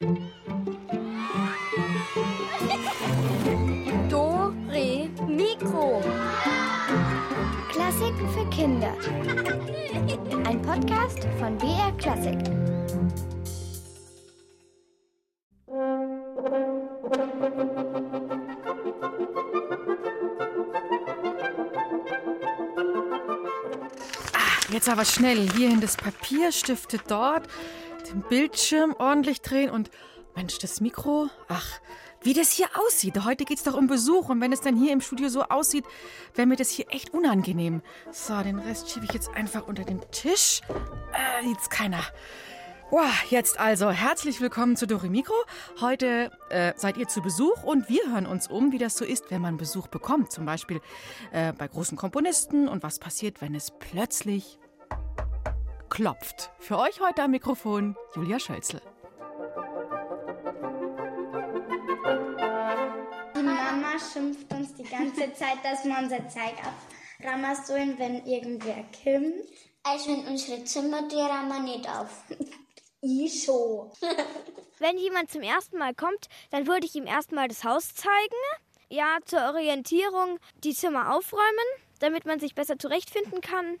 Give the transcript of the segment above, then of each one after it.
Do, Re, Mikro. Klassiken für Kinder. Ein Podcast von BR Klassik. Jetzt aber schnell hier in das Papier, Stifte dort, den Bildschirm ordentlich drehen und Mensch, das Mikro. Ach, wie das hier aussieht. Heute geht's doch um Besuch und wenn es dann hier im Studio so aussieht, wäre mir das hier echt unangenehm. So, den Rest schiebe ich jetzt einfach unter den Tisch. Äh, sieht's keiner. Wow, jetzt also herzlich willkommen zu Dori Mikro. Heute äh, seid ihr zu Besuch und wir hören uns um, wie das so ist, wenn man Besuch bekommt. Zum Beispiel äh, bei großen Komponisten und was passiert, wenn es plötzlich klopft. Für euch heute am Mikrofon Julia Schölzel. Die Mama schimpft uns die ganze Zeit, dass wir unser Zeug auframmen sollen, wenn irgendwer kommt. Also in unsere Zimmer, die rammen nicht auf. Ich schon. Wenn jemand zum ersten Mal kommt, dann würde ich ihm erstmal das Haus zeigen. Ja, zur Orientierung die Zimmer aufräumen, damit man sich besser zurechtfinden kann.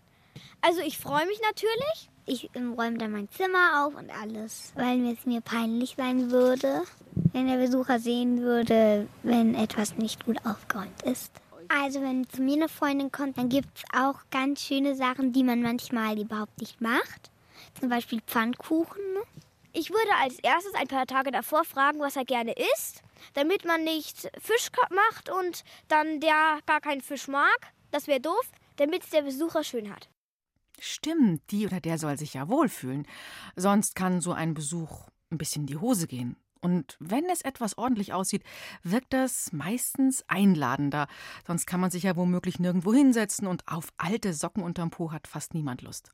Also ich freue mich natürlich. Ich räume dann mein Zimmer auf und alles, weil es mir peinlich sein würde, wenn der Besucher sehen würde, wenn etwas nicht gut aufgeräumt ist. Also wenn zu mir eine Freundin kommt, dann gibt es auch ganz schöne Sachen, die man manchmal überhaupt nicht macht. Zum Beispiel Pfannkuchen. Ich würde als erstes ein paar Tage davor fragen, was er gerne isst, damit man nicht Fisch macht und dann der gar keinen Fisch mag. Das wäre doof, damit es der Besucher schön hat. Stimmt, die oder der soll sich ja wohlfühlen. Sonst kann so ein Besuch ein bisschen in die Hose gehen. Und wenn es etwas ordentlich aussieht, wirkt das meistens einladender. Sonst kann man sich ja womöglich nirgendwo hinsetzen und auf alte Socken unterm Po hat fast niemand Lust.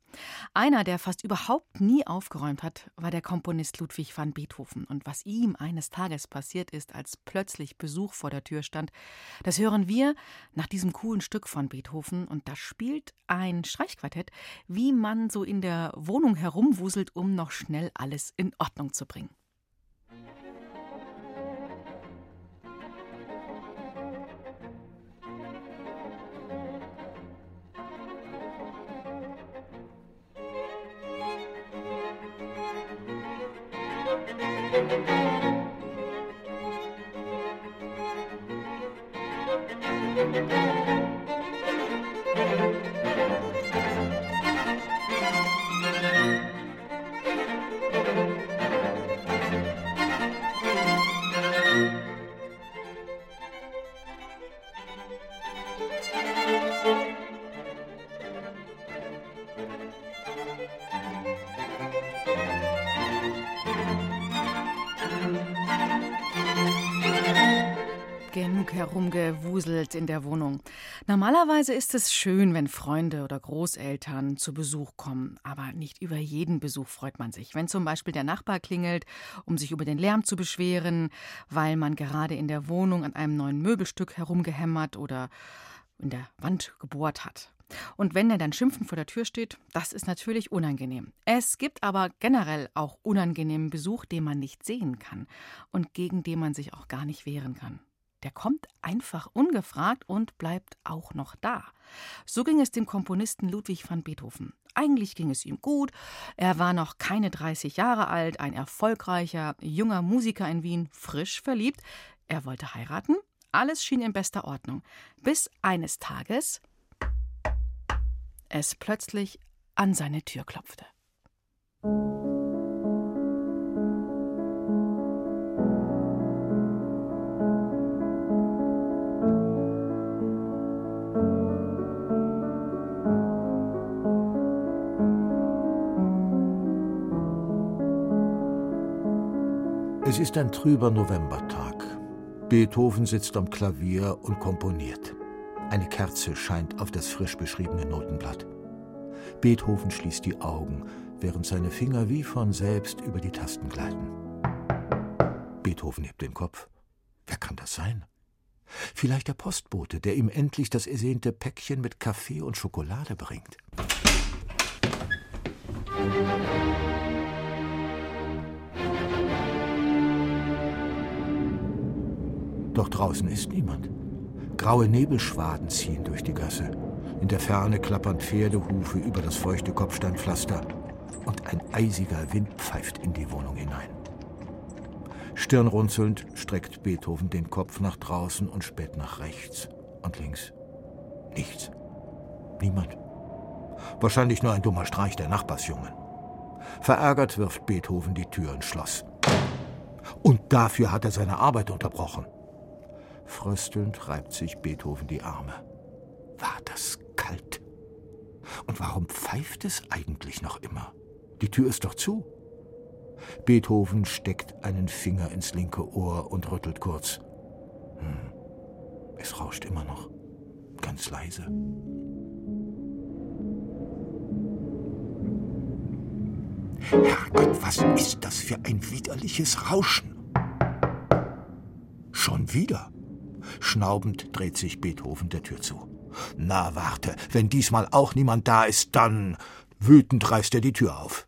Einer, der fast überhaupt nie aufgeräumt hat, war der Komponist Ludwig van Beethoven. Und was ihm eines Tages passiert ist, als plötzlich Besuch vor der Tür stand, das hören wir nach diesem coolen Stück von Beethoven. Und da spielt ein Streichquartett, wie man so in der Wohnung herumwuselt, um noch schnell alles in Ordnung zu bringen. In der Wohnung. Normalerweise ist es schön, wenn Freunde oder Großeltern zu Besuch kommen, aber nicht über jeden Besuch freut man sich. Wenn zum Beispiel der Nachbar klingelt, um sich über den Lärm zu beschweren, weil man gerade in der Wohnung an einem neuen Möbelstück herumgehämmert oder in der Wand gebohrt hat. Und wenn er dann schimpfend vor der Tür steht, das ist natürlich unangenehm. Es gibt aber generell auch unangenehmen Besuch, den man nicht sehen kann und gegen den man sich auch gar nicht wehren kann. Der kommt einfach ungefragt und bleibt auch noch da. So ging es dem Komponisten Ludwig van Beethoven. Eigentlich ging es ihm gut. Er war noch keine 30 Jahre alt, ein erfolgreicher junger Musiker in Wien, frisch verliebt. Er wollte heiraten. Alles schien in bester Ordnung. Bis eines Tages es plötzlich an seine Tür klopfte. Ist ein trüber Novembertag. Beethoven sitzt am Klavier und komponiert. Eine Kerze scheint auf das frisch beschriebene Notenblatt. Beethoven schließt die Augen, während seine Finger wie von selbst über die Tasten gleiten. Beethoven hebt den Kopf. Wer kann das sein? Vielleicht der Postbote, der ihm endlich das ersehnte Päckchen mit Kaffee und Schokolade bringt. Doch draußen ist niemand. Graue Nebelschwaden ziehen durch die Gasse. In der Ferne klappern Pferdehufe über das feuchte Kopfsteinpflaster und ein eisiger Wind pfeift in die Wohnung hinein. Stirnrunzelnd streckt Beethoven den Kopf nach draußen und späht nach rechts und links. Nichts. Niemand. Wahrscheinlich nur ein dummer Streich der Nachbarsjungen. Verärgert wirft Beethoven die Tür ins Schloss. Und dafür hat er seine Arbeit unterbrochen. Fröstelnd reibt sich Beethoven die Arme. War das kalt? Und warum pfeift es eigentlich noch immer? Die Tür ist doch zu. Beethoven steckt einen Finger ins linke Ohr und rüttelt kurz. Hm. Es rauscht immer noch. Ganz leise. Herrgott, was ist das für ein widerliches Rauschen? Schon wieder. Schnaubend dreht sich Beethoven der Tür zu. Na, warte, wenn diesmal auch niemand da ist, dann. Wütend reißt er die Tür auf.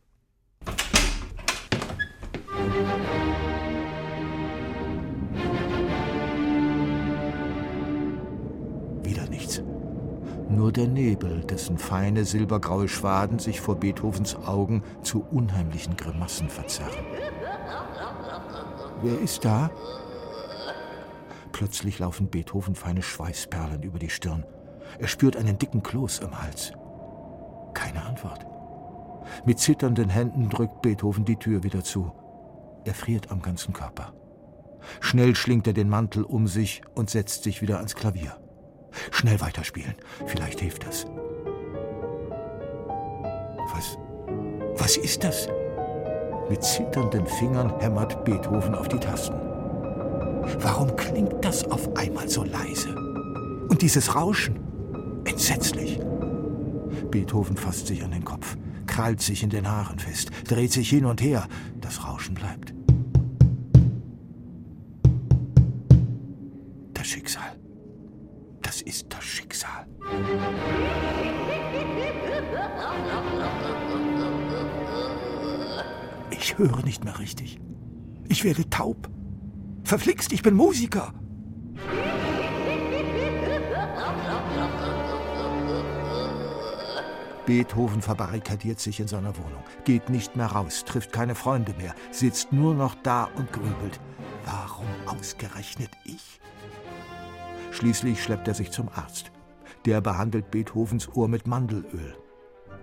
Wieder nichts. Nur der Nebel, dessen feine silbergraue Schwaden sich vor Beethovens Augen zu unheimlichen Grimassen verzerren. Wer ist da? Plötzlich laufen Beethoven feine Schweißperlen über die Stirn. Er spürt einen dicken Kloß im Hals. Keine Antwort. Mit zitternden Händen drückt Beethoven die Tür wieder zu. Er friert am ganzen Körper. Schnell schlingt er den Mantel um sich und setzt sich wieder ans Klavier. Schnell weiterspielen, vielleicht hilft das. Was, was ist das? Mit zitternden Fingern hämmert Beethoven auf die Tasten. Warum klingt das auf einmal so leise? Und dieses Rauschen? Entsetzlich. Beethoven fasst sich an den Kopf, krallt sich in den Haaren fest, dreht sich hin und her. Das Rauschen bleibt. Das Schicksal. Das ist das Schicksal. Ich höre nicht mehr richtig. Ich werde taub. Verflixt, ich bin Musiker. Beethoven verbarrikadiert sich in seiner Wohnung, geht nicht mehr raus, trifft keine Freunde mehr, sitzt nur noch da und grübelt. Warum ausgerechnet ich? Schließlich schleppt er sich zum Arzt. Der behandelt Beethovens Ohr mit Mandelöl.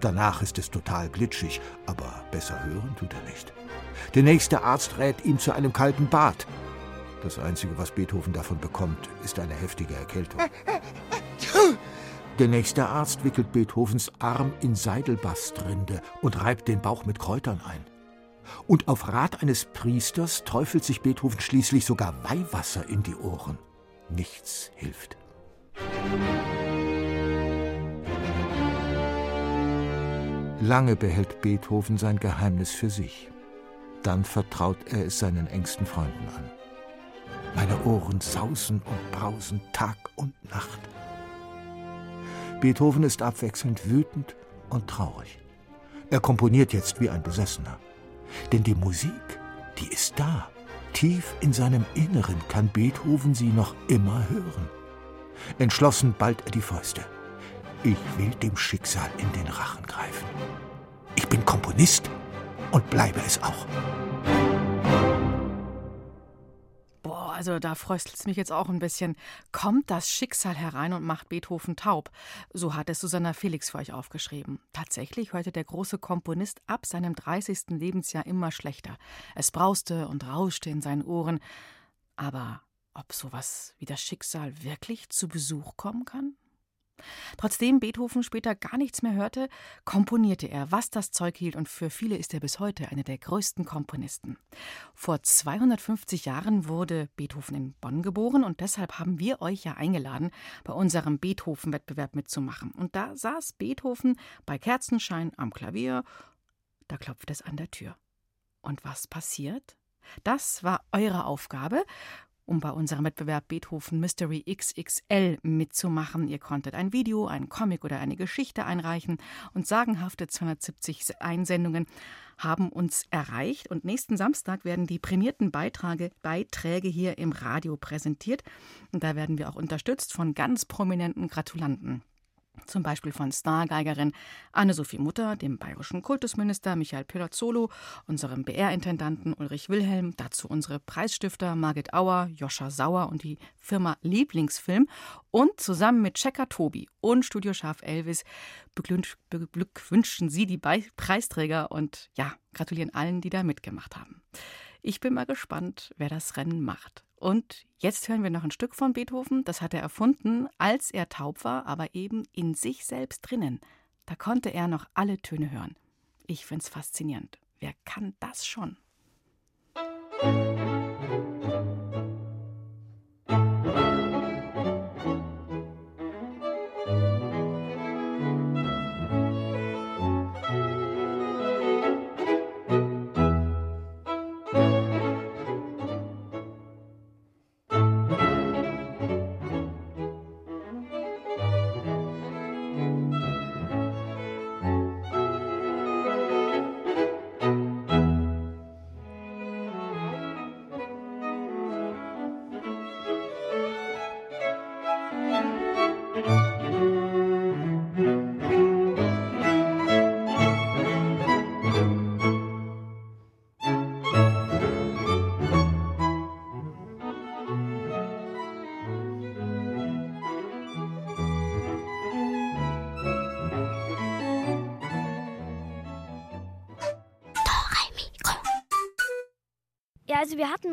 Danach ist es total glitschig, aber besser hören tut er nicht. Der nächste Arzt rät ihm zu einem kalten Bad. Das Einzige, was Beethoven davon bekommt, ist eine heftige Erkältung. Der nächste Arzt wickelt Beethovens Arm in Seidelbastrinde und reibt den Bauch mit Kräutern ein. Und auf Rat eines Priesters träufelt sich Beethoven schließlich sogar Weihwasser in die Ohren. Nichts hilft. Lange behält Beethoven sein Geheimnis für sich. Dann vertraut er es seinen engsten Freunden an. Meine Ohren sausen und brausen Tag und Nacht. Beethoven ist abwechselnd wütend und traurig. Er komponiert jetzt wie ein Besessener. Denn die Musik, die ist da. Tief in seinem Inneren kann Beethoven sie noch immer hören. Entschlossen ballt er die Fäuste. Ich will dem Schicksal in den Rachen greifen. Ich bin Komponist und bleibe es auch. Also da fröstelt es mich jetzt auch ein bisschen. Kommt das Schicksal herein und macht Beethoven taub? So hat es Susanna Felix für euch aufgeschrieben. Tatsächlich hörte der große Komponist ab seinem 30. Lebensjahr immer schlechter. Es brauste und rauschte in seinen Ohren. Aber ob sowas wie das Schicksal wirklich zu Besuch kommen kann? Trotzdem Beethoven später gar nichts mehr hörte, komponierte er, was das Zeug hielt, und für viele ist er bis heute einer der größten Komponisten. Vor 250 Jahren wurde Beethoven in Bonn geboren und deshalb haben wir euch ja eingeladen, bei unserem Beethoven-Wettbewerb mitzumachen. Und da saß Beethoven bei Kerzenschein am Klavier, da klopft es an der Tür. Und was passiert? Das war eure Aufgabe. Um bei unserem Wettbewerb Beethoven Mystery XXL mitzumachen. Ihr konntet ein Video, einen Comic oder eine Geschichte einreichen und sagenhafte 270 Einsendungen haben uns erreicht. Und nächsten Samstag werden die prämierten Beiträge, Beiträge hier im Radio präsentiert. Und da werden wir auch unterstützt von ganz prominenten Gratulanten. Zum Beispiel von Stargeigerin Anne-Sophie Mutter, dem bayerischen Kultusminister Michael Pilazzolo, unserem BR-Intendanten Ulrich Wilhelm, dazu unsere Preisstifter Margit Auer, Joscha Sauer und die Firma Lieblingsfilm und zusammen mit Checker Tobi und Studioschaf Elvis beglückwünschen sie die Be Preisträger und ja, gratulieren allen, die da mitgemacht haben. Ich bin mal gespannt, wer das Rennen macht. Und jetzt hören wir noch ein Stück von Beethoven, das hat er erfunden, als er taub war, aber eben in sich selbst drinnen. Da konnte er noch alle Töne hören. Ich find's faszinierend. Wer kann das schon? Musik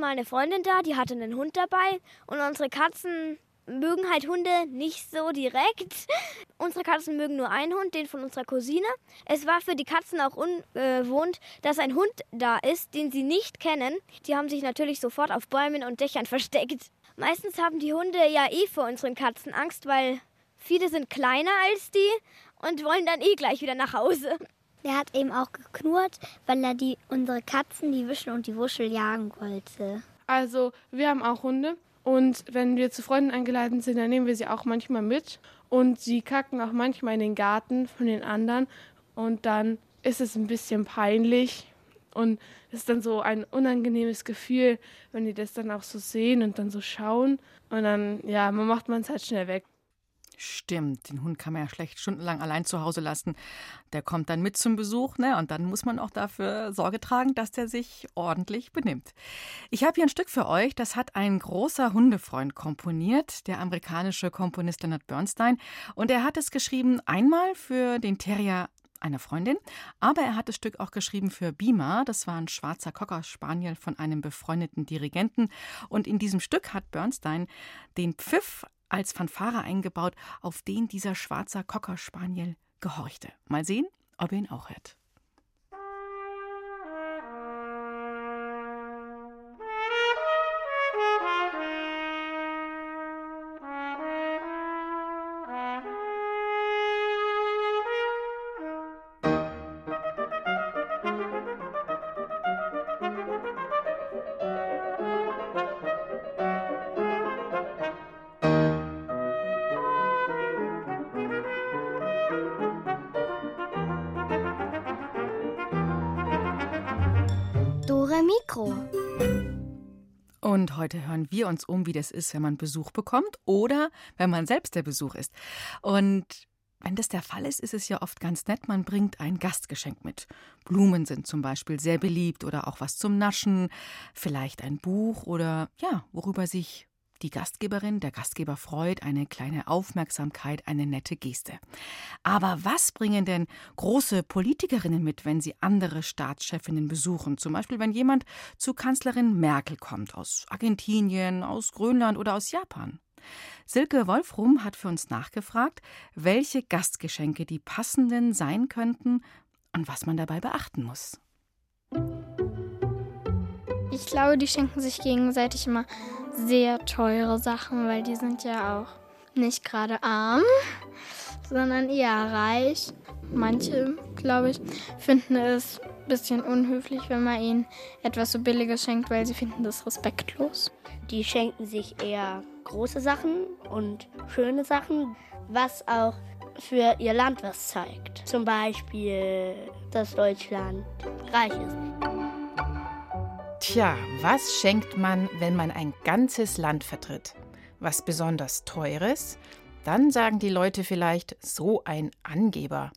mal eine Freundin da, die hatte einen Hund dabei und unsere Katzen mögen halt Hunde nicht so direkt. Unsere Katzen mögen nur einen Hund, den von unserer Cousine. Es war für die Katzen auch ungewohnt, dass ein Hund da ist, den sie nicht kennen. Die haben sich natürlich sofort auf Bäumen und Dächern versteckt. Meistens haben die Hunde ja eh vor unseren Katzen Angst, weil viele sind kleiner als die und wollen dann eh gleich wieder nach Hause. Der hat eben auch geknurrt, weil er die, unsere Katzen, die Wischel und die Wuschel, jagen wollte. Also, wir haben auch Hunde. Und wenn wir zu Freunden eingeladen sind, dann nehmen wir sie auch manchmal mit. Und sie kacken auch manchmal in den Garten von den anderen. Und dann ist es ein bisschen peinlich. Und es ist dann so ein unangenehmes Gefühl, wenn die das dann auch so sehen und dann so schauen. Und dann, ja, man macht man es halt schnell weg. Stimmt, den Hund kann man ja schlecht stundenlang allein zu Hause lassen. Der kommt dann mit zum Besuch, ne? Und dann muss man auch dafür Sorge tragen, dass der sich ordentlich benimmt. Ich habe hier ein Stück für euch, das hat ein großer Hundefreund komponiert, der amerikanische Komponist Leonard Bernstein. Und er hat es geschrieben einmal für den Terrier einer Freundin, aber er hat das Stück auch geschrieben für Bima. Das war ein schwarzer Cocker Spaniel von einem befreundeten Dirigenten. Und in diesem Stück hat Bernstein den Pfiff als Fanfare eingebaut, auf den dieser schwarzer Cocker Spaniel gehorchte. Mal sehen, ob ihr ihn auch hört. Wir uns um, wie das ist, wenn man Besuch bekommt oder wenn man selbst der Besuch ist. Und wenn das der Fall ist, ist es ja oft ganz nett, man bringt ein Gastgeschenk mit. Blumen sind zum Beispiel sehr beliebt oder auch was zum Naschen, vielleicht ein Buch oder ja, worüber sich die Gastgeberin, der Gastgeber freut, eine kleine Aufmerksamkeit, eine nette Geste. Aber was bringen denn große Politikerinnen mit, wenn sie andere Staatschefinnen besuchen? Zum Beispiel, wenn jemand zu Kanzlerin Merkel kommt, aus Argentinien, aus Grönland oder aus Japan. Silke Wolfrum hat für uns nachgefragt, welche Gastgeschenke die passenden sein könnten und was man dabei beachten muss. Ich glaube, die schenken sich gegenseitig immer sehr teure Sachen, weil die sind ja auch nicht gerade arm, sondern eher reich. Manche, glaube ich, finden es bisschen unhöflich, wenn man ihnen etwas so Billiges schenkt, weil sie finden das respektlos. Die schenken sich eher große Sachen und schöne Sachen, was auch für ihr Land was zeigt. Zum Beispiel, dass Deutschland reich ist. Tja, was schenkt man, wenn man ein ganzes Land vertritt? Was besonders Teures? Dann sagen die Leute vielleicht so ein Angeber.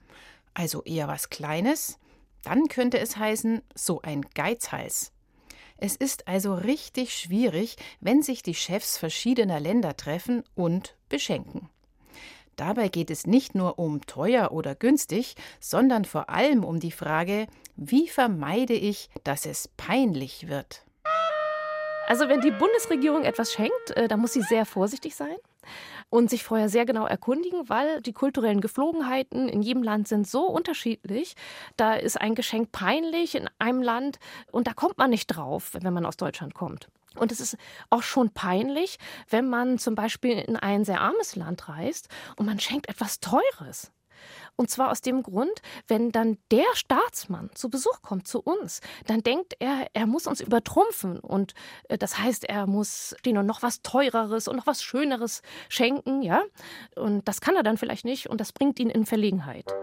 Also eher was Kleines? Dann könnte es heißen so ein Geizhals. Es ist also richtig schwierig, wenn sich die Chefs verschiedener Länder treffen und beschenken. Dabei geht es nicht nur um teuer oder günstig, sondern vor allem um die Frage, wie vermeide ich, dass es peinlich wird. Also wenn die Bundesregierung etwas schenkt, äh, dann muss sie sehr vorsichtig sein und sich vorher sehr genau erkundigen, weil die kulturellen Geflogenheiten in jedem Land sind so unterschiedlich. Da ist ein Geschenk peinlich in einem Land und da kommt man nicht drauf, wenn man aus Deutschland kommt. Und es ist auch schon peinlich, wenn man zum Beispiel in ein sehr armes Land reist und man schenkt etwas Teures. Und zwar aus dem Grund, wenn dann der Staatsmann zu Besuch kommt zu uns, dann denkt er, er muss uns übertrumpfen. Und äh, das heißt, er muss denen noch was Teureres und noch was Schöneres schenken, ja. Und das kann er dann vielleicht nicht und das bringt ihn in Verlegenheit.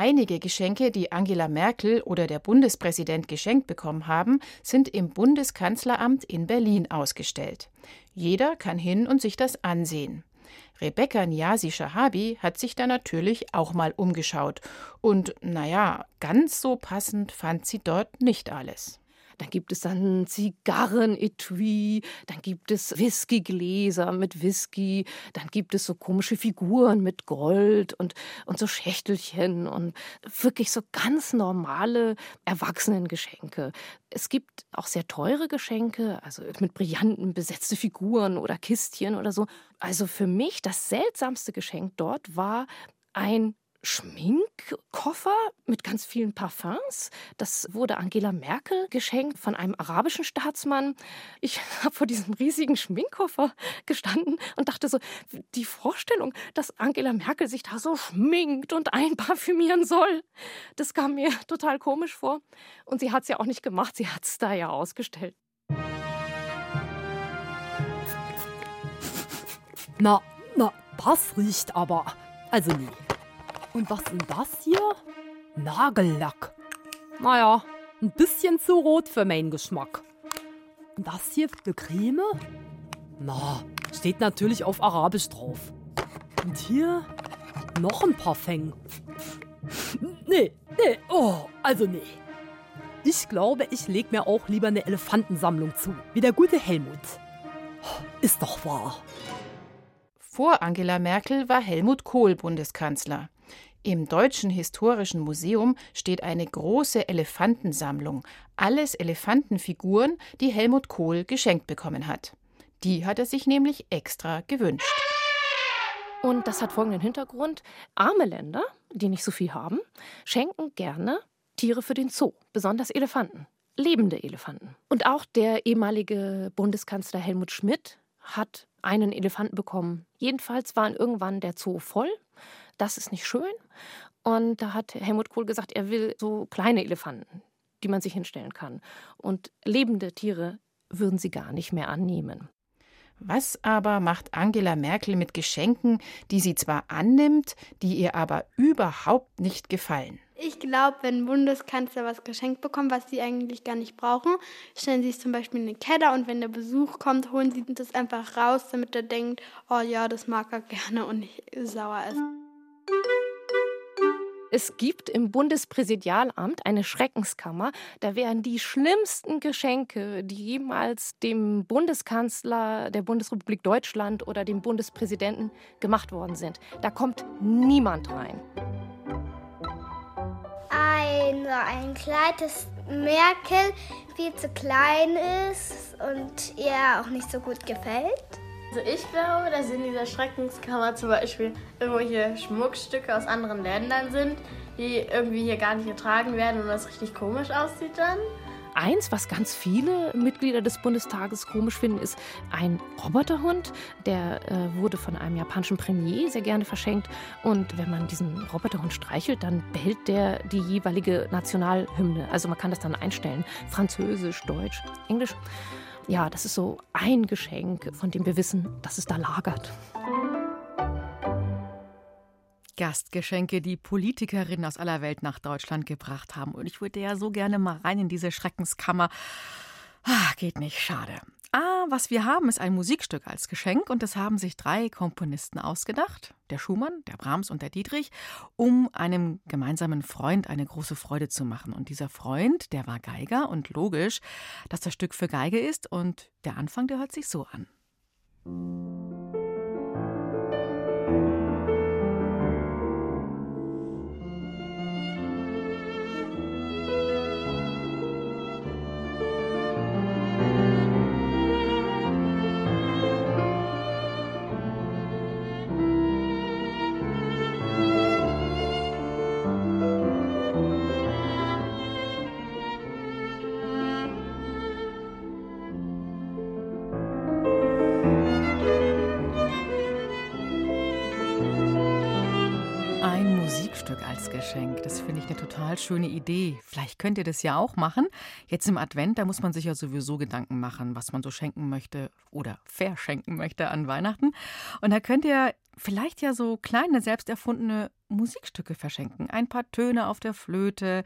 Einige Geschenke, die Angela Merkel oder der Bundespräsident geschenkt bekommen haben, sind im Bundeskanzleramt in Berlin ausgestellt. Jeder kann hin und sich das ansehen. Rebecca Niasi Shahabi hat sich da natürlich auch mal umgeschaut. Und naja, ganz so passend fand sie dort nicht alles. Dann gibt es dann Zigarrenetui, dann gibt es Whiskygläser mit Whisky, dann gibt es so komische Figuren mit Gold und, und so Schächtelchen und wirklich so ganz normale Erwachsenengeschenke. Es gibt auch sehr teure Geschenke, also mit Brillanten besetzte Figuren oder Kistchen oder so. Also für mich das seltsamste Geschenk dort war ein Schminkkoffer mit ganz vielen Parfums. Das wurde Angela Merkel geschenkt von einem arabischen Staatsmann. Ich habe vor diesem riesigen Schminkkoffer gestanden und dachte so, die Vorstellung, dass Angela Merkel sich da so schminkt und einparfümieren soll, das kam mir total komisch vor. Und sie hat es ja auch nicht gemacht, sie hat es da ja ausgestellt. Na, na, das riecht aber. Also nie. Und was ist denn das hier? Nagellack. Naja, ein bisschen zu rot für meinen Geschmack. Und das hier für Creme? Na, steht natürlich auf Arabisch drauf. Und hier noch ein Parfum. Nee, nee, oh, also nee. Ich glaube, ich leg mir auch lieber eine Elefantensammlung zu, wie der gute Helmut. Ist doch wahr. Vor Angela Merkel war Helmut Kohl Bundeskanzler. Im Deutschen Historischen Museum steht eine große Elefantensammlung, alles Elefantenfiguren, die Helmut Kohl geschenkt bekommen hat. Die hat er sich nämlich extra gewünscht. Und das hat folgenden Hintergrund. Arme Länder, die nicht so viel haben, schenken gerne Tiere für den Zoo, besonders Elefanten, lebende Elefanten. Und auch der ehemalige Bundeskanzler Helmut Schmidt hat einen Elefanten bekommen. Jedenfalls war irgendwann der Zoo voll das ist nicht schön. Und da hat Helmut Kohl gesagt, er will so kleine Elefanten, die man sich hinstellen kann. Und lebende Tiere würden sie gar nicht mehr annehmen. Was aber macht Angela Merkel mit Geschenken, die sie zwar annimmt, die ihr aber überhaupt nicht gefallen? Ich glaube, wenn Bundeskanzler was geschenkt bekommen, was sie eigentlich gar nicht brauchen, stellen sie es zum Beispiel in den Keller und wenn der Besuch kommt, holen sie das einfach raus, damit er denkt, oh ja, das mag er gerne und nicht sauer ist. Es gibt im Bundespräsidialamt eine Schreckenskammer. Da werden die schlimmsten Geschenke, die jemals dem Bundeskanzler der Bundesrepublik Deutschland oder dem Bundespräsidenten gemacht worden sind. Da kommt niemand rein. Ein, ein Kleid, das Merkel viel zu klein ist und ihr auch nicht so gut gefällt. Also ich glaube, dass in dieser Schreckenskammer zum Beispiel irgendwelche Schmuckstücke aus anderen Ländern sind, die irgendwie hier gar nicht getragen werden und das richtig komisch aussieht dann. eins, was ganz viele Mitglieder des Bundestages komisch finden, ist ein Roboterhund. Der äh, wurde von einem japanischen Premier sehr gerne verschenkt. Und wenn man diesen Roboterhund streichelt, dann behält der die jeweilige Nationalhymne. Also man kann das dann einstellen. Französisch, Deutsch, Englisch. Ja, das ist so ein Geschenk, von dem wir wissen, dass es da lagert. Gastgeschenke, die Politikerinnen aus aller Welt nach Deutschland gebracht haben. Und ich würde ja so gerne mal rein in diese Schreckenskammer. Ah, geht nicht, schade. Ah, was wir haben, ist ein Musikstück als Geschenk und das haben sich drei Komponisten ausgedacht, der Schumann, der Brahms und der Dietrich, um einem gemeinsamen Freund eine große Freude zu machen. Und dieser Freund, der war Geiger und logisch, dass das Stück für Geige ist und der Anfang, der hört sich so an. Geschenk. Das finde ich eine total schöne Idee. Vielleicht könnt ihr das ja auch machen. Jetzt im Advent, da muss man sich ja sowieso Gedanken machen, was man so schenken möchte oder verschenken möchte an Weihnachten. Und da könnt ihr vielleicht ja so kleine, selbst erfundene Musikstücke verschenken. Ein paar Töne auf der Flöte,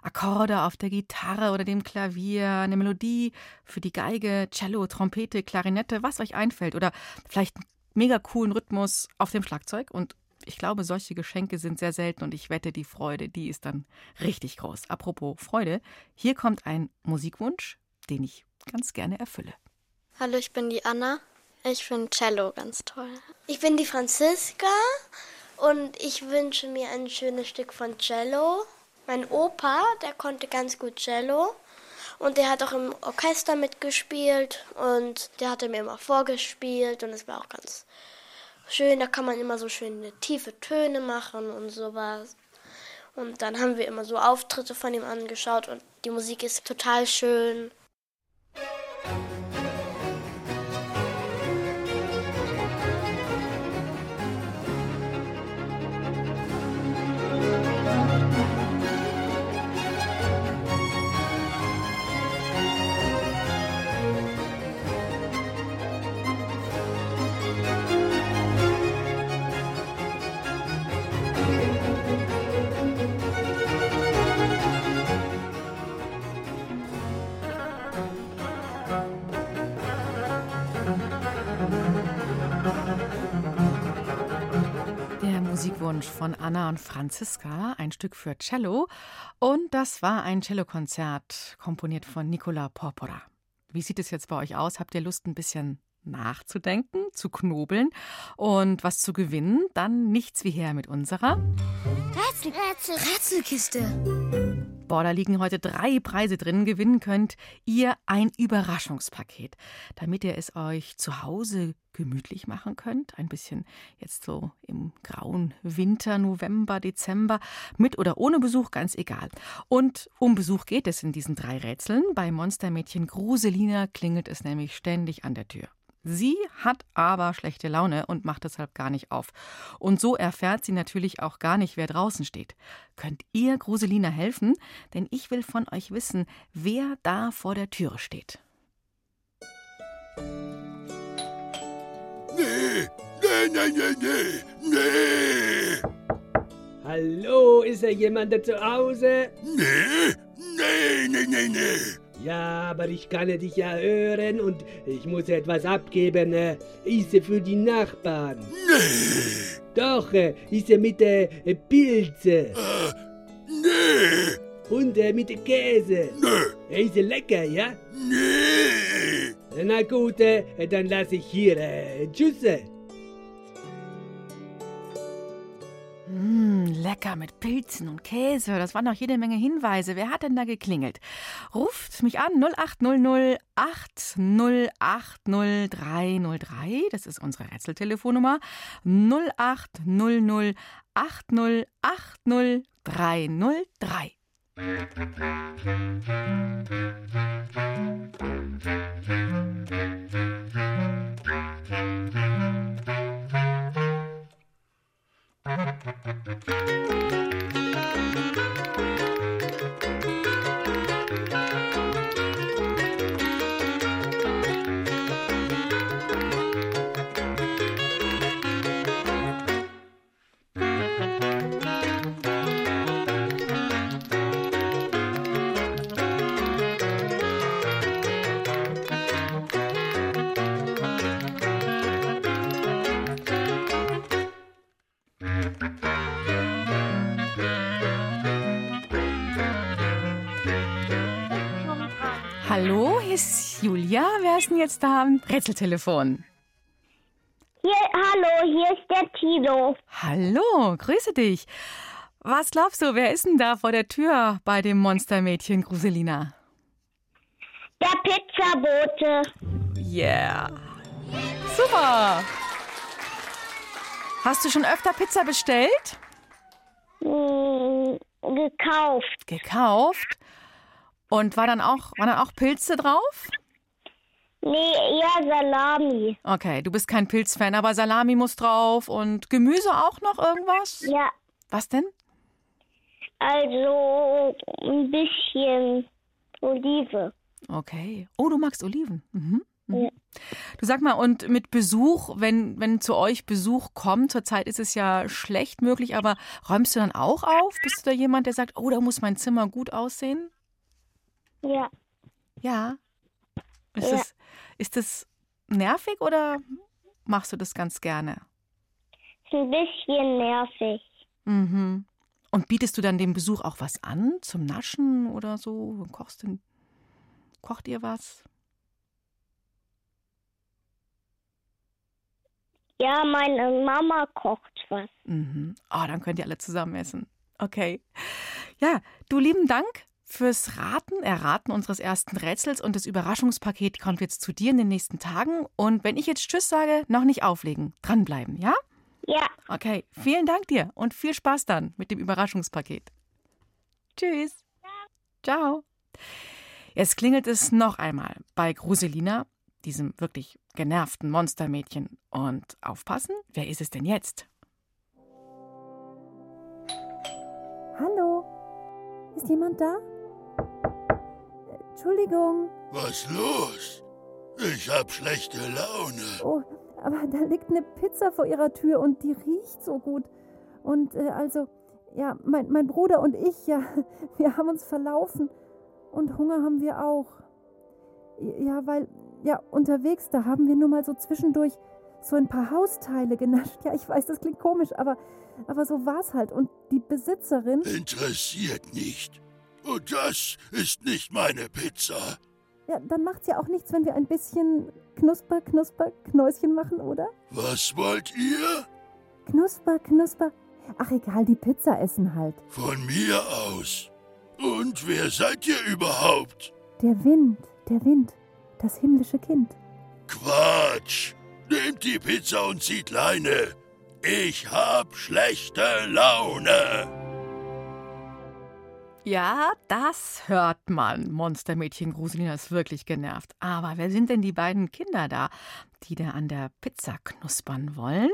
Akkorde auf der Gitarre oder dem Klavier, eine Melodie für die Geige, Cello, Trompete, Klarinette, was euch einfällt. Oder vielleicht einen mega coolen Rhythmus auf dem Schlagzeug und ich glaube, solche Geschenke sind sehr selten und ich wette, die Freude, die ist dann richtig groß. Apropos Freude, hier kommt ein Musikwunsch, den ich ganz gerne erfülle. Hallo, ich bin die Anna. Ich finde Cello ganz toll. Ich bin die Franziska und ich wünsche mir ein schönes Stück von Cello. Mein Opa, der konnte ganz gut Cello und der hat auch im Orchester mitgespielt und der hatte mir immer vorgespielt und es war auch ganz schön. Da kann man immer so schöne tiefe Töne machen und sowas. Und dann haben wir immer so Auftritte von ihm angeschaut und die Musik ist total schön. Musikwunsch von Anna und Franziska, ein Stück für Cello. Und das war ein Cellokonzert, komponiert von Nicola Porpora. Wie sieht es jetzt bei euch aus? Habt ihr Lust, ein bisschen nachzudenken, zu knobeln und was zu gewinnen? Dann nichts wie her mit unserer Rätsel, Rätsel, Rätselkiste. Boah, da liegen heute drei Preise drin. Gewinnen könnt ihr ein Überraschungspaket, damit ihr es euch zu Hause gemütlich machen könnt. Ein bisschen jetzt so im grauen Winter, November, Dezember, mit oder ohne Besuch, ganz egal. Und um Besuch geht es in diesen drei Rätseln. Bei Monstermädchen Gruselina klingelt es nämlich ständig an der Tür. Sie hat aber schlechte Laune und macht deshalb gar nicht auf. Und so erfährt sie natürlich auch gar nicht, wer draußen steht. Könnt ihr Gruselina helfen? Denn ich will von euch wissen, wer da vor der Türe steht. Nee, nee, nee, nee, nee, nee. Hallo, ist da jemand da zu Hause? Nee, nee, nee, nee, nee. Ja, aber ich kann dich ja hören und ich muss etwas abgeben. Ne? Ist für die Nachbarn. Nee. Doch, äh, ist mit der äh, Pilze. Äh, nee. Und äh, mit Käse. Nee. Ist lecker, ja? Nee. Na gut, äh, dann lasse ich hier. Äh, tschüss. Mmh, lecker mit Pilzen und Käse. Das waren noch jede Menge Hinweise. Wer hat denn da geklingelt? Ruft mich an 0800 8080303. Das ist unsere Rätseltelefonnummer. 0800 8080303. Hallo, Música jetzt da am Rätseltelefon? Hier, hallo, hier ist der Tino. Hallo, grüße dich. Was glaubst du, wer ist denn da vor der Tür bei dem Monstermädchen Gruselina? Der Pizzabote. Yeah. Super. Hast du schon öfter Pizza bestellt? Hm, gekauft. Gekauft? Und war dann auch, waren dann auch Pilze drauf? Nee, eher Salami. Okay, du bist kein Pilzfan, aber Salami muss drauf und Gemüse auch noch irgendwas? Ja. Was denn? Also ein bisschen Olive. Okay. Oh, du magst Oliven. Mhm. Mhm. Ja. Du sag mal, und mit Besuch, wenn, wenn zu euch Besuch kommt, zurzeit ist es ja schlecht möglich, aber räumst du dann auch auf? Bist du da jemand, der sagt, oh, da muss mein Zimmer gut aussehen? Ja. Ja. Ist, Ja. Das, ist das nervig oder machst du das ganz gerne? Ist ein bisschen nervig. Mhm. Und bietest du dann dem Besuch auch was an zum Naschen oder so? Kochst du, kocht ihr was? Ja, meine Mama kocht was. Mhm. Oh, dann könnt ihr alle zusammen essen. Okay. Ja, du lieben Dank fürs Raten, Erraten unseres ersten Rätsels und das Überraschungspaket kommt jetzt zu dir in den nächsten Tagen. Und wenn ich jetzt Tschüss sage, noch nicht auflegen, dranbleiben, ja? Ja. Okay, vielen Dank dir und viel Spaß dann mit dem Überraschungspaket. Tschüss. Ciao. Jetzt klingelt es noch einmal bei Gruselina, diesem wirklich genervten Monstermädchen. Und aufpassen, wer ist es denn jetzt? Hallo? Ist jemand da? Entschuldigung. Was los? Ich hab schlechte Laune. Oh, aber da liegt eine Pizza vor ihrer Tür und die riecht so gut. Und äh, also, ja, mein, mein Bruder und ich, ja, wir haben uns verlaufen. Und Hunger haben wir auch. Ja, weil, ja, unterwegs, da haben wir nur mal so zwischendurch so ein paar Hausteile genascht. Ja, ich weiß, das klingt komisch, aber, aber so war's halt. Und die Besitzerin. Interessiert nicht. Und das ist nicht meine Pizza. Ja, dann macht's ja auch nichts, wenn wir ein bisschen Knusper, Knusper, Knäuschen machen, oder? Was wollt ihr? Knusper, Knusper. Ach egal, die Pizza essen halt. Von mir aus. Und wer seid ihr überhaupt? Der Wind, der Wind, das himmlische Kind. Quatsch. Nehmt die Pizza und zieht Leine. Ich hab schlechte Laune. Ja, das hört man. Monstermädchen Gruselina ist wirklich genervt. Aber wer sind denn die beiden Kinder da, die da an der Pizza knuspern wollen?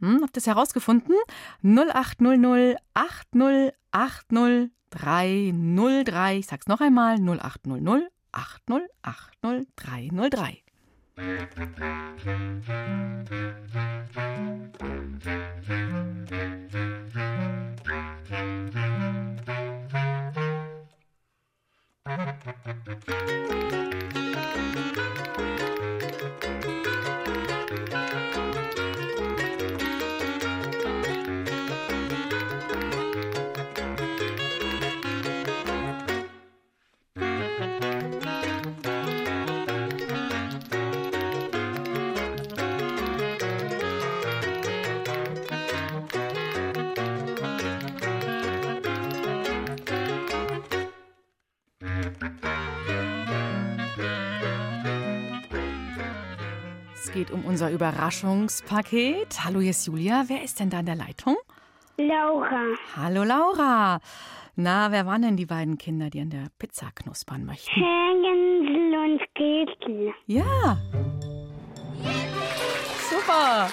Hm, habt ihr es herausgefunden? 0800 8080 303. Ich sag's noch einmal: 0800 8080 303. Thank you. Es geht um unser Überraschungspaket. Hallo, hier ist Julia. Wer ist denn da in der Leitung? Laura. Hallo, Laura. Na, wer waren denn die beiden Kinder, die an der Pizza knuspern möchten? Hänsel und Gretel. Ja. Super.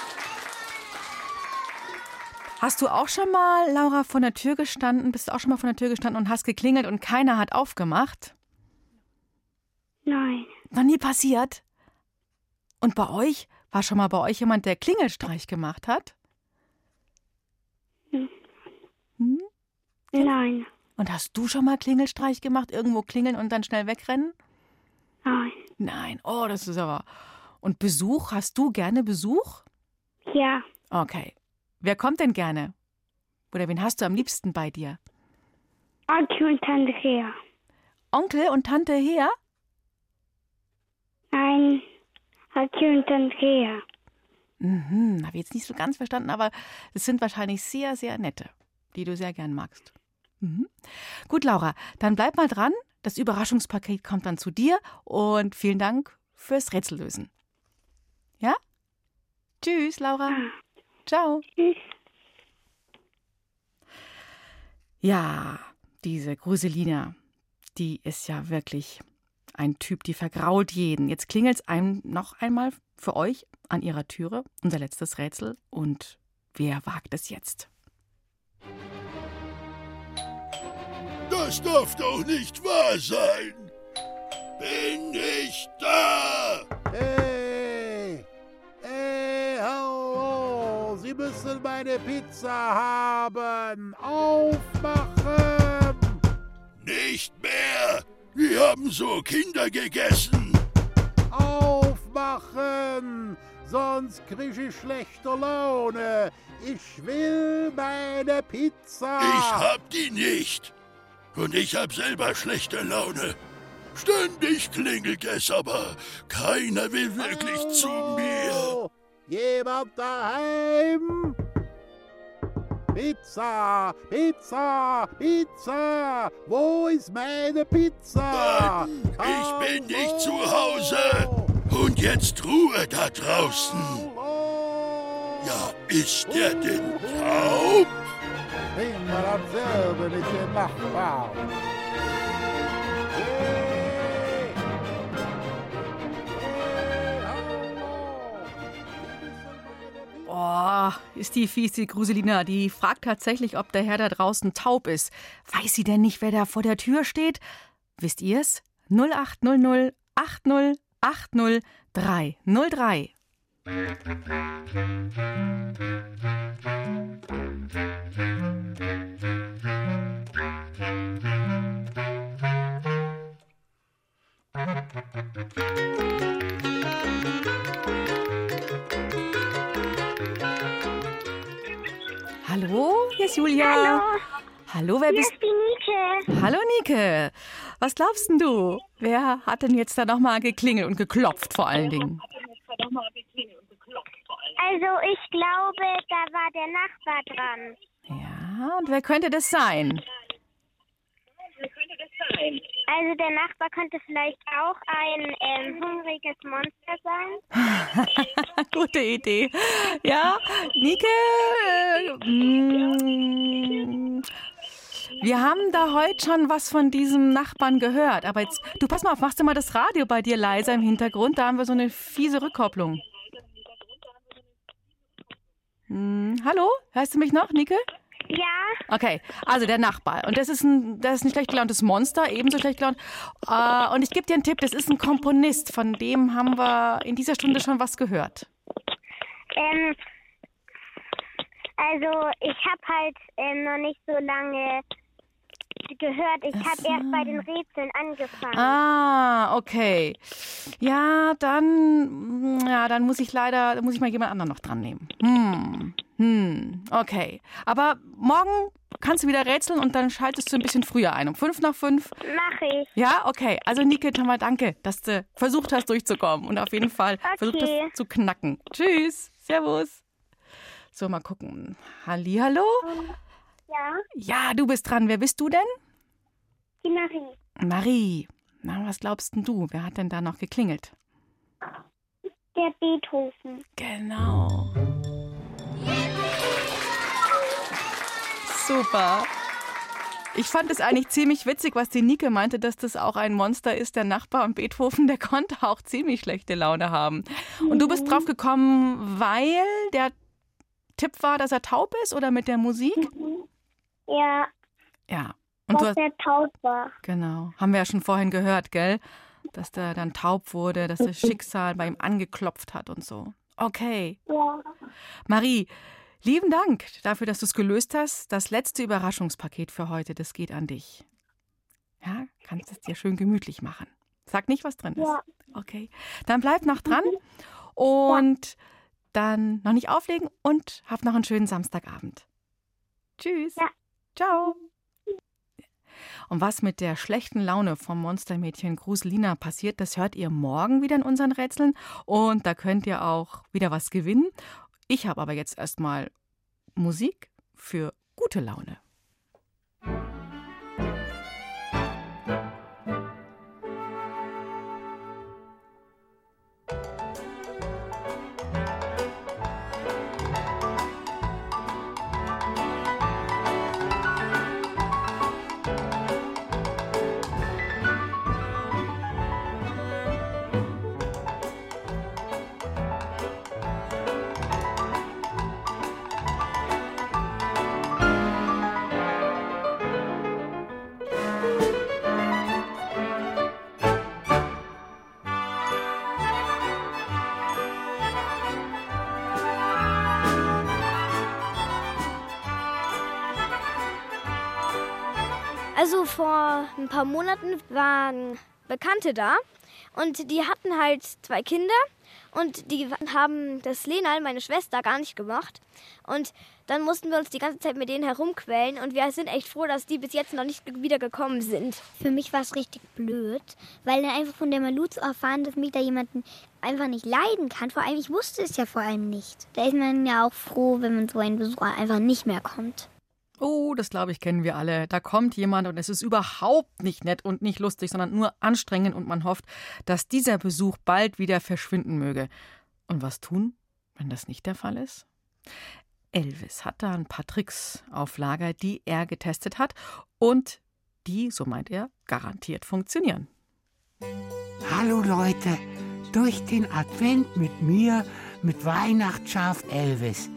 Hast du auch schon mal, Laura, vor der Tür gestanden? Bist du auch schon mal vor der Tür gestanden und hast geklingelt und keiner hat aufgemacht? Nein. Noch nie passiert? Und bei euch? War schon mal bei euch jemand, der Klingelstreich gemacht hat? Hm? Nein. Und hast du schon mal Klingelstreich gemacht? Irgendwo klingeln und dann schnell wegrennen? Nein. Nein. Oh, das ist aber. Und Besuch? Hast du gerne Besuch? Ja. Okay. Wer kommt denn gerne? Oder wen hast du am liebsten bei dir? Onkel und Tante her. Onkel und Tante her? Nein, Onkel und her. Mhm, habe ich jetzt nicht so ganz verstanden, aber es sind wahrscheinlich sehr, sehr nette, die du sehr gern magst. Mhm. Gut, Laura, dann bleib mal dran. Das Überraschungspaket kommt dann zu dir und vielen Dank fürs Rätsellösen. Ja? Tschüss, Laura. Ciao. Tschüss. Ja, diese Gruselina, die ist ja wirklich ein Typ, die vergrault jeden. Jetzt klingelt es einem noch einmal für euch an ihrer Türe, unser letztes Rätsel. Und wer wagt es jetzt? Das darf doch nicht wahr sein. Bin ich da? Hey! Hey, hallo! Sie müssen meine Pizza haben! Aufmachen! Nicht mehr! Wir haben so Kinder gegessen! Aufmachen! Sonst krieg ich schlechte Laune! Ich will meine Pizza! Ich hab die nicht! Und ich hab selber schlechte Laune. Ständig klingelt es, aber keiner will wirklich Hallo? zu mir. Jemand daheim? Pizza, Pizza, Pizza! Wo ist meine Pizza? Ich bin nicht zu Hause. Und jetzt Ruhe da draußen. Ja, ist der denn taub? Immer dasselbe mit dem Nachbarn. Boah, ist die fies, die Gruselina. Die fragt tatsächlich, ob der Herr da draußen taub ist. Weiß sie denn nicht, wer da vor der Tür steht? Wisst ihr's? 0800 80 80 303. Hallo, hier ist Julia. Hallo. Hallo, wer Hier bist ist die Nike. Hallo Nike. Was glaubst denn du? Wer hat denn jetzt da nochmal geklingelt und geklopft vor allen Dingen? Also ich glaube, da war der Nachbar dran. Ja, und wer könnte das sein? Also der Nachbar könnte vielleicht auch ein ähm, hungriges Monster sein. Gute Idee. Ja, Nike, äh, mm, wir haben da heute schon was von diesem Nachbarn gehört. Aber jetzt, du pass mal auf, machst du mal das Radio bei dir leiser im Hintergrund? Da haben wir so eine fiese Rückkopplung. Hm, hallo, hörst du mich noch, Nike? Ja, Okay, also der Nachbar. Und das ist ein, das ist ein schlecht gelauntes Monster, ebenso schlecht gelaunt. Äh, und ich gebe dir einen Tipp, das ist ein Komponist, von dem haben wir in dieser Stunde schon was gehört. ähm, also ich habe halt ähm, noch nicht so lange gehört. Ich habe erst bei den Rätseln angefangen. Ah, okay. Ja, dann, ja, dann muss ich leider, dann muss ich mal jemand anderen noch dran nehmen. Hm, hm, okay. Aber morgen kannst du wieder rätseln und dann schaltest du ein bisschen früher ein, um fünf nach fünf. Mach ich. Ja, okay. Also Nike, mal danke, dass du versucht hast durchzukommen und auf jeden Fall versucht Okay. hast zu knacken. Tschüss, Servus. So, mal gucken. Hallihallo? Ja, Ja, du bist dran. Wer bist du denn? die Marie. Marie. Na, was glaubst denn du? Wer hat denn da noch geklingelt? Der Beethoven. Genau. Super. Ich fand es eigentlich ziemlich witzig, was die Nike meinte, dass das auch ein Monster ist. Der Nachbar und Beethoven, der konnte auch ziemlich schlechte Laune haben. Und du bist Mhm. drauf gekommen, weil der Tipp war, dass er taub ist oder mit der Musik? Ja, Ja. Und du dass hast, er taub war. genau, haben wir ja schon vorhin gehört, gell? Dass der dann taub wurde, dass das Schicksal bei ihm angeklopft hat und so. Okay. Ja. Marie, lieben Dank dafür, dass du es gelöst hast. Das letzte Überraschungspaket für heute, das geht an dich. Ja, kannst es dir schön gemütlich machen. Sag nicht, was drin ist. Ja. Okay. Dann bleib noch dran und dann noch nicht auflegen und hab noch einen schönen Samstagabend. Tschüss. Ciao. Und was mit der schlechten Laune vom Monstermädchen Gruselina passiert, das hört ihr morgen wieder in unseren Rätseln. Und da könnt ihr auch wieder was gewinnen. Ich habe aber jetzt erstmal Musik für gute Laune. Ein paar Monaten waren Bekannte da und die hatten halt zwei Kinder und die haben das Lena, meine Schwester, gar nicht gemacht. Und dann mussten wir uns die ganze Zeit mit denen herumquälen und wir sind echt froh, dass die bis jetzt noch nicht wieder gekommen sind. Für mich war es richtig blöd, weil dann einfach von der Malu zu erfahren, dass mich da jemanden einfach nicht leiden kann. Vor allem, ich wusste es ja vor allem nicht. Da ist man ja auch froh, wenn man so einen Besucher einfach nicht mehr kommt. Oh, das glaube ich, kennen wir alle. Da kommt jemand und es ist überhaupt nicht nett und nicht lustig, sondern nur anstrengend und man hofft, dass dieser Besuch bald wieder verschwinden möge. Und was tun, wenn das nicht der Fall ist? Elvis hat da ein paar Tricks auf Lager, die er getestet hat und die, so meint er, garantiert funktionieren. Hallo Leute, durch den Advent mit mir, mit Weihnachtsschaf Elvis.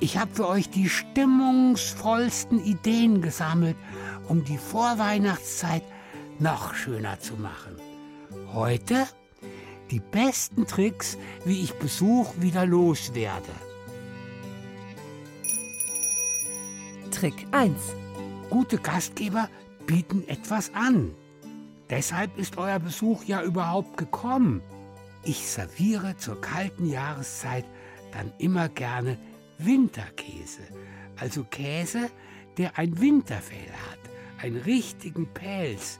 Ich habe für euch die stimmungsvollsten Ideen gesammelt, um die Vorweihnachtszeit noch schöner zu machen. Heute die besten Tricks, wie ich Besuch wieder loswerde. Trick 1. Gute Gastgeber bieten etwas an. Deshalb ist euer Besuch ja überhaupt gekommen. Ich serviere zur kalten Jahreszeit dann immer gerne Winterkäse, also Käse, der ein Winterfell hat, einen richtigen Pelz.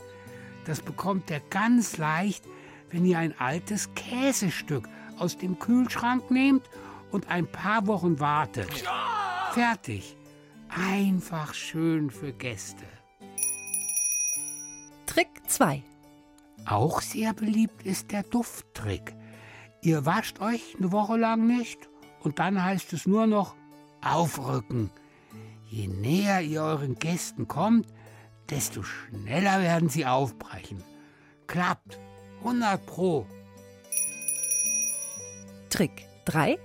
Das bekommt er ganz leicht, wenn ihr ein altes Käsestück aus dem Kühlschrank nehmt und ein paar Wochen wartet. Fertig. Einfach schön für Gäste. Trick 2. Auch sehr beliebt ist der Dufttrick. Ihr wascht euch eine Woche lang nicht und dann heißt es nur noch aufrücken. Je näher ihr euren Gästen kommt, desto schneller werden sie aufbrechen. Klappt. 100 Pro. Trick 3.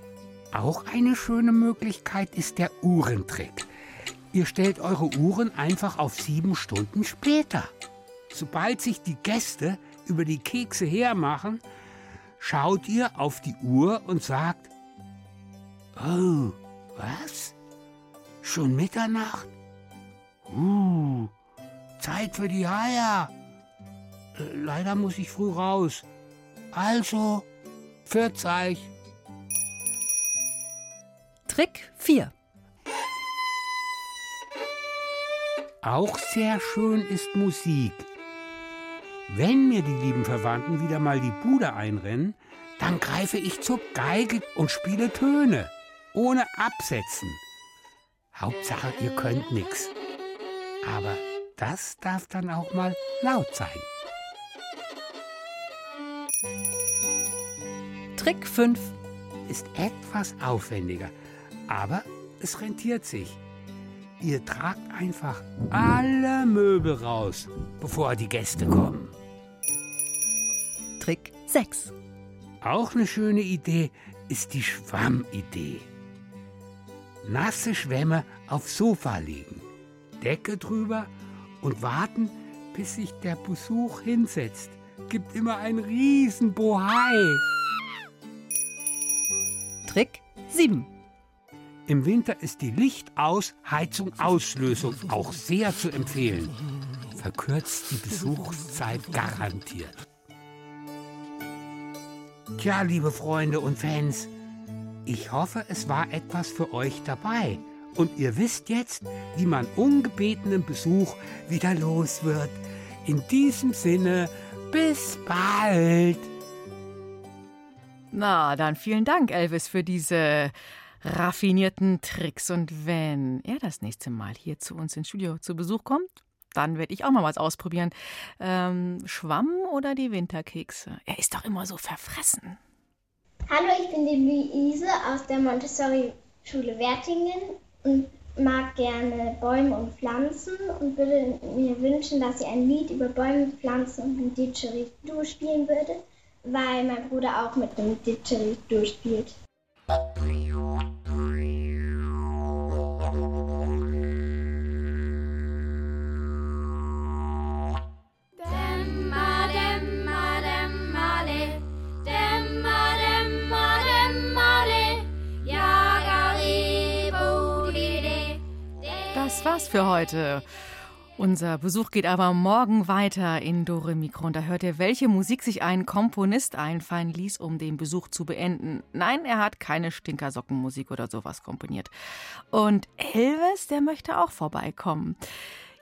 Auch eine schöne Möglichkeit ist der Uhrentrick. Ihr stellt eure Uhren einfach auf sieben Stunden später. Sobald sich die Gäste über die Kekse hermachen, schaut ihr auf die Uhr und sagt, Oh, was? Schon Mitternacht? Uh, Zeit für die Eier. Äh, leider muss ich früh raus. Also, pfiat's euch. Trick 4. Auch sehr schön ist Musik. Wenn mir die lieben Verwandten wieder mal die Bude einrennen, dann greife ich zur Geige und spiele Töne, ohne Absetzen. Hauptsache, ihr könnt nix. Aber das darf dann auch mal laut sein. Trick 5. Ist etwas aufwendiger, aber es rentiert sich. Ihr tragt einfach alle Möbel raus, bevor die Gäste kommen. Trick 6. Auch eine schöne Idee ist die Schwammidee. Nasse Schwämme aufs Sofa legen, Decke drüber und warten, bis sich der Besuch hinsetzt. Gibt immer ein Riesenbohai. Trick 7. Im Winter ist die Lichtaus, Heizung, Auslösung auch sehr zu empfehlen. Verkürzt die Besuchszeit garantiert. Tja, liebe Freunde und Fans, ich hoffe, es war etwas für euch dabei. Und ihr wisst jetzt, wie man ungebetenen Besuch wieder los wird. In diesem Sinne, bis bald. Na, dann vielen Dank, Elvis, für diese raffinierten Tricks. Und wenn er das nächste Mal hier zu uns ins Studio zu Besuch kommt, dann werde ich auch mal was ausprobieren. Ähm, Schwamm oder die Winterkekse? Er ist doch immer so verfressen. Hallo, ich bin die Luise aus der Montessori-Schule Wertingen und mag gerne Bäume und Pflanzen und würde mir wünschen, dass sie ein Lied über Bäume, Pflanzen und Didgeridoo spielen würde, weil mein Bruder auch mit dem Didgeridoo spielt. Für heute. Unser Besuch geht aber morgen weiter in Dore Mikro. Und da hört ihr, welche Musik sich ein Komponist einfallen ließ, um den Besuch zu beenden. Nein, er hat keine Stinkersockenmusik oder sowas komponiert. Und Elvis, der möchte auch vorbeikommen.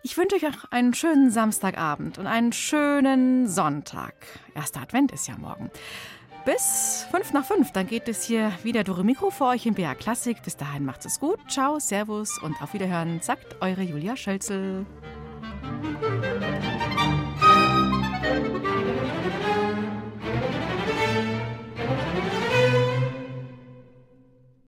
Ich wünsche euch auch einen schönen Samstagabend und einen schönen Sonntag. Erster Advent ist ja morgen. Bis fünf nach fünf, dann geht es hier wieder Dore Mikro für euch in BA Klassik. Bis dahin macht's es gut. Ciao, Servus und auf Wiederhören, sagt eure Julia Schölzel.